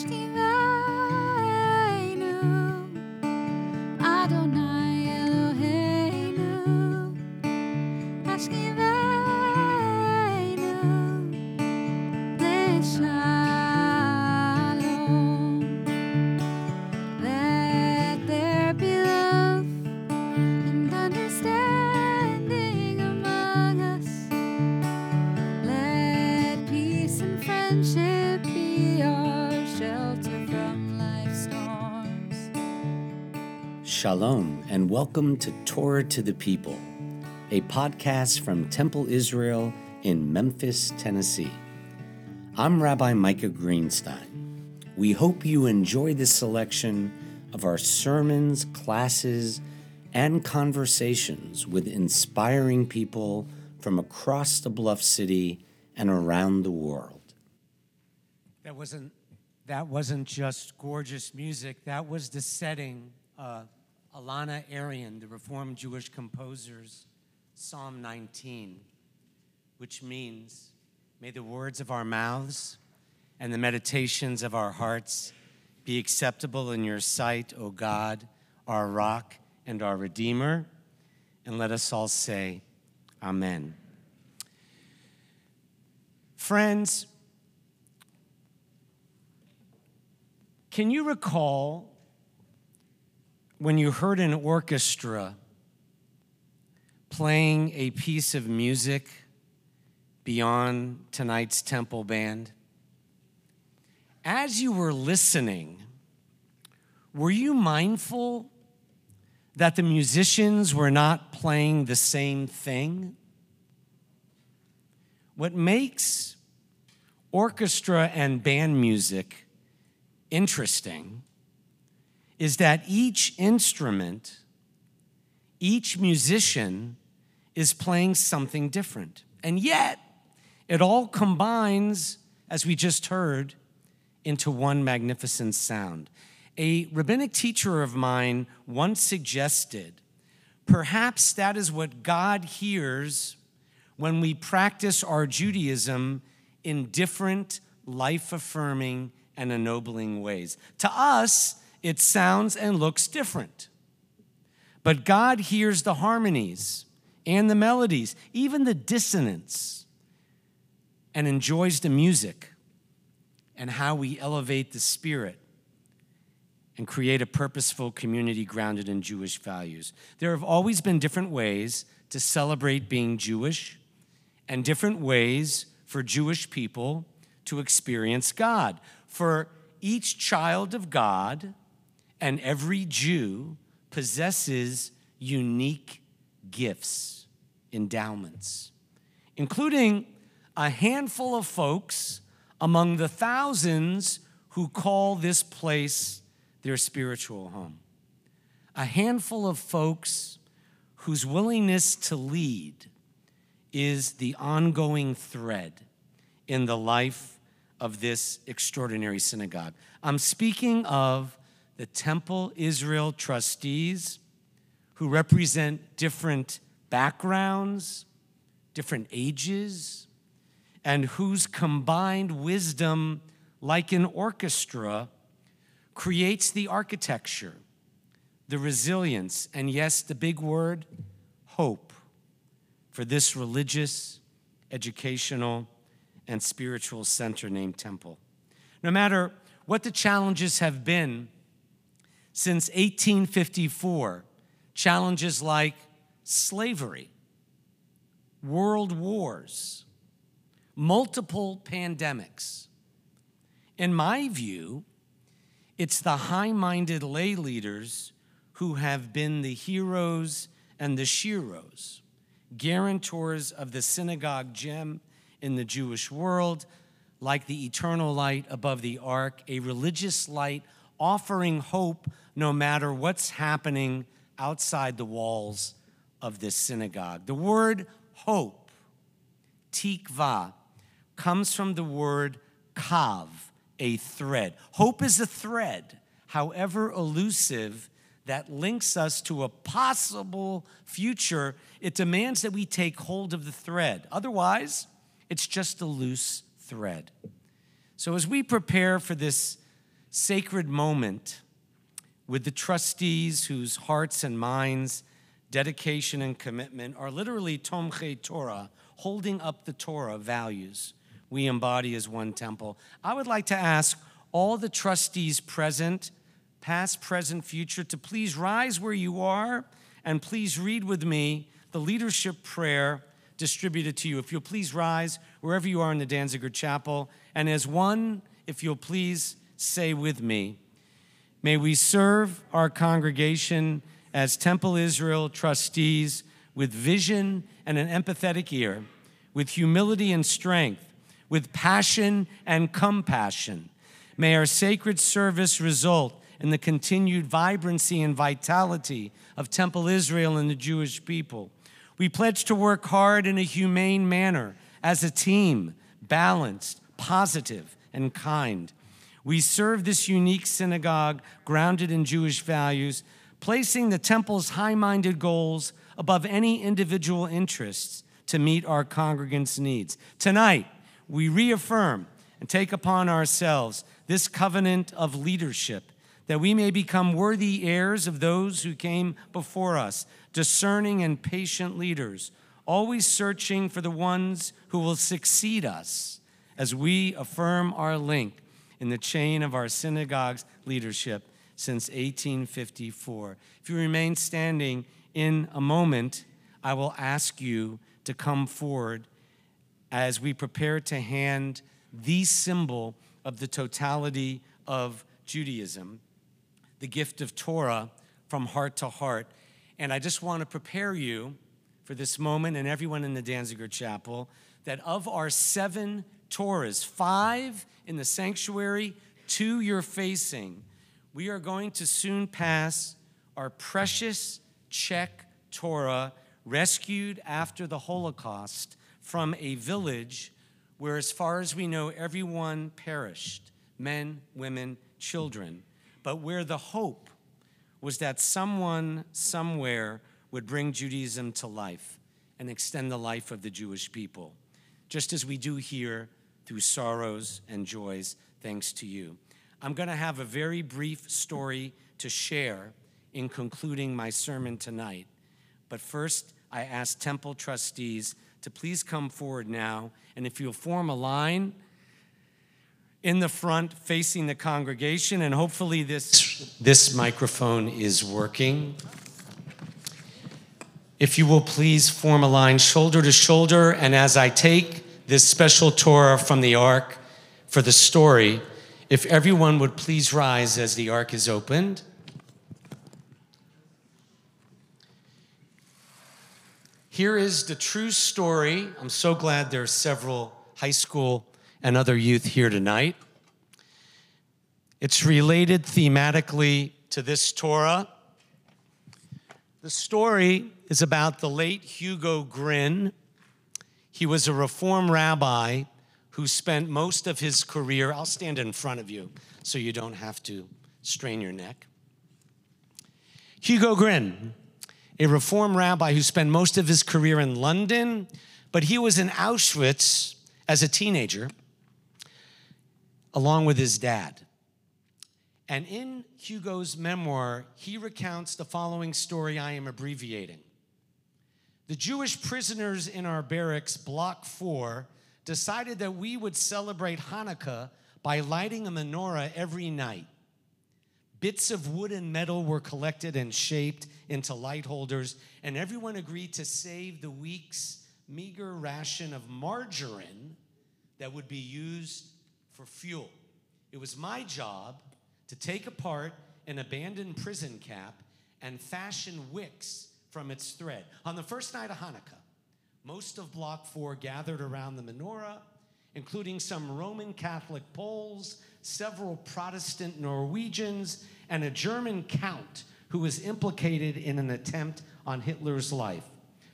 Ashkiveinu, Shalom, and welcome to Torah to the People, a podcast from Temple Israel in Memphis, Tennessee. I'm Rabbi Micah Greenstein. We hope you enjoy this selection of our sermons, classes, and conversations with inspiring people from across the Bluff City and around the world. That wasn't that wasn't just gorgeous music. That was the setting. Uh, Elana Arian, the Reformed Jewish composer's Psalm 19, which means, "May the words of our mouths and the meditations of our hearts be acceptable in your sight, O God, our rock and our redeemer." And let us all say, "Amen." Friends, Can you recall when you heard an orchestra playing a piece of music beyond tonight's temple band? As you were listening, were you mindful that the musicians were not playing the same thing? What makes orchestra and band music interesting is that each instrument, each musician is playing something different. And yet, it all combines, as we just heard, into one magnificent sound. A rabbinic teacher of mine once suggested perhaps that is what God hears when we practice our Judaism in different life affirming and ennobling ways. To us, it sounds and looks different. But God hears the harmonies and the melodies, even the dissonance, and enjoys the music and how we elevate the spirit and create a purposeful community grounded in Jewish values. There have always been different ways to celebrate being Jewish and different ways for Jewish people to experience God. For each child of God and every Jew possesses unique gifts, endowments, including a handful of folks among the thousands who call this place their spiritual home. A handful of folks whose willingness to lead is the ongoing thread in the life of this extraordinary synagogue. I'm speaking of the Temple Israel trustees who represent different backgrounds, different ages, and whose combined wisdom, like an orchestra, creates the architecture, the resilience, and yes, the big word, hope for this religious, educational, and spiritual center named Temple. No matter what the challenges have been since 1854, challenges like slavery, world wars, multiple pandemics. In my view, it's the high minded lay leaders who have been the heroes and the sheroes, guarantors of the synagogue gem in the Jewish world, like the eternal light above the ark, a religious light offering hope no matter what's happening outside the walls of this synagogue. The word hope, tikva, comes from the word kav, a thread. Hope is a thread, however elusive, that links us to a possible future. It demands that we take hold of the thread. Otherwise, it's just a loose thread. So, as we prepare for this sacred moment with the trustees whose hearts and minds, dedication and commitment are literally Tomchei Torah, holding up the Torah values we embody as one temple. I would like to ask all the trustees present, past, present, future, to please rise where you are and please read with me the leadership prayer distributed to you. If you'll please rise wherever you are in the Danziger Chapel, and as one, if you'll please say with me, May we serve our congregation as Temple Israel trustees with vision and an empathetic ear, with humility and strength, with passion and compassion. May our sacred service result in the continued vibrancy and vitality of Temple Israel and the Jewish people. We pledge to work hard in a humane manner as a team, balanced, positive, and kind. We serve this unique synagogue grounded in Jewish values, placing the temple's high minded goals above any individual interests to meet our congregants' needs. Tonight, we reaffirm and take upon ourselves this covenant of leadership that we may become worthy heirs of those who came before us, discerning and patient leaders, always searching for the ones who will succeed us as we affirm our link in the chain of our synagogue's leadership since 1854. If you remain standing in a moment, I will ask you to come forward as we prepare to hand the symbol of the totality of Judaism, the gift of Torah from heart to heart. And I just want to prepare you for this moment and everyone in the Danziger Chapel that of our seven Torahs, five in the sanctuary, two you're facing. We are going to soon pass our precious Czech Torah, rescued after the Holocaust from a village where, as far as we know, everyone perished men, women, children, but where the hope was that someone somewhere would bring Judaism to life and extend the life of the Jewish people, just as we do here through sorrows and joys, thanks to you. I'm going to have a very brief story to share in concluding my sermon tonight. But first, I ask temple trustees to please come forward now. And if you'll form a line in the front facing the congregation, and hopefully this, this microphone is working. If you will please form a line shoulder to shoulder, and as I take this special Torah from the ark for the story, if everyone would please rise as the ark is opened. Here is the true story. I'm so glad there are several high school and other youth here tonight. It's related thematically to this Torah. The story is about the late Hugo Gryn, he was a Reform rabbi who spent most of his career, I'll stand in front of you so you don't have to strain your neck. Hugo Gryn, a Reform rabbi who spent most of his career in London, but he was in Auschwitz as a teenager along with his dad. And in Hugo's memoir, he recounts the following story I am abbreviating. The Jewish prisoners in our barracks, Block 4, decided that we would celebrate Hanukkah by lighting a menorah every night. Bits of wood and metal were collected and shaped into light holders, and everyone agreed to save the week's meager ration of margarine that would be used for fuel. It was my job to take apart an abandoned prison cap and fashion wicks from its thread. On the first night of Hanukkah, most of Block 4 gathered around the menorah, including some Roman Catholic Poles, several Protestant Norwegians, and a German count who was implicated in an attempt on Hitler's life.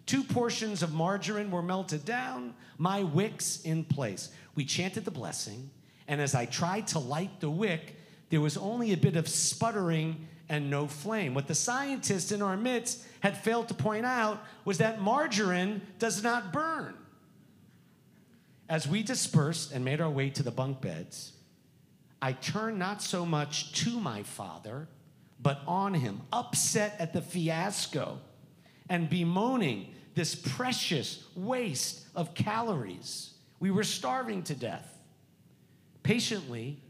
Two portions of margarine were melted down, my wicks in place. We chanted the blessing, and as I tried to light the wick, there was only a bit of sputtering and no flame. What the scientists in our midst had failed to point out was that margarine does not burn. As we dispersed and made our way to the bunk beds, I turned not so much to my father, but on him, upset at the fiasco and bemoaning this precious waste of calories. We were starving to death. Patiently,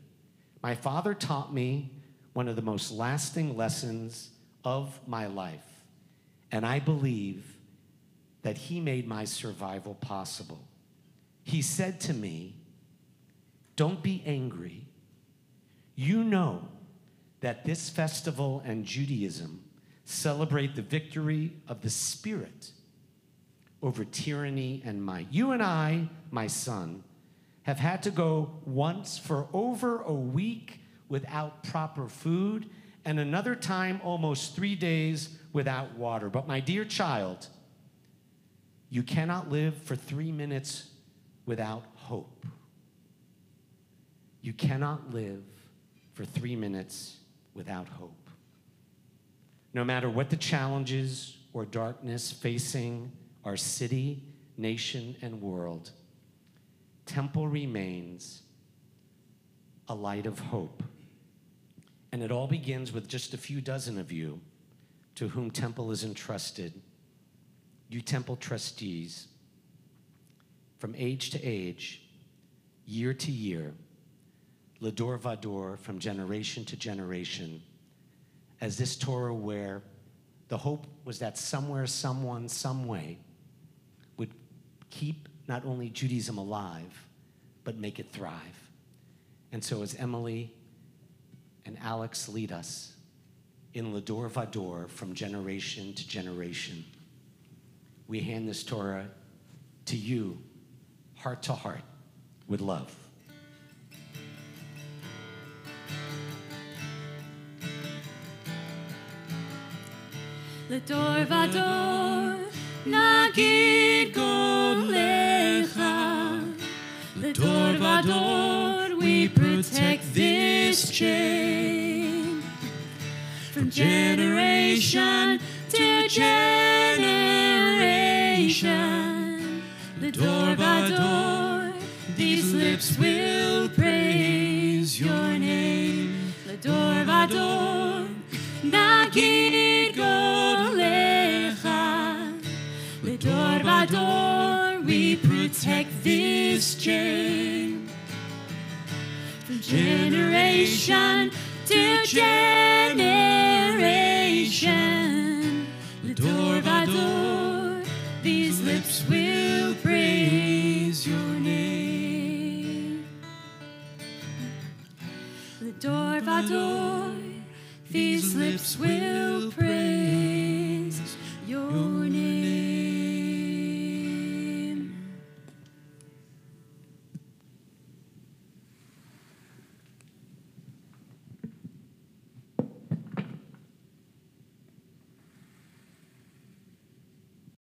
my father taught me one of the most lasting lessons of my life, and I believe that he made my survival possible. He said to me, Don't be angry. You know that this festival and Judaism celebrate the victory of the Spirit over tyranny and might. You and I, my son, have had to go once for over a week without proper food, and another time almost three days without water. But, my dear child, you cannot live for three minutes without hope. You cannot live for three minutes without hope. No matter what the challenges or darkness facing our city, nation, and world, Temple remains a light of hope. And it all begins with just a few dozen of you to whom Temple is entrusted. You Temple trustees, from age to age, year to year, Lador Vador, from generation to generation, as this Torah where the hope was that somewhere, someone, some way would keep not only Judaism alive, but make it thrive. And so as Emily and Alex lead us in Lador Vador from generation to generation, we hand this Torah to you, heart to heart, with love. לדור ודור נגיד גודלך. לדור ודור we protect this chain. From generation to generation. Lidor Vador, these lips will praise your name. Lidor Vador, Nagid Golecha. Lidor Vador, we protect this chain. Generation to generation. Lidor Vador, these lips will praise your name. Lidor door, these lips will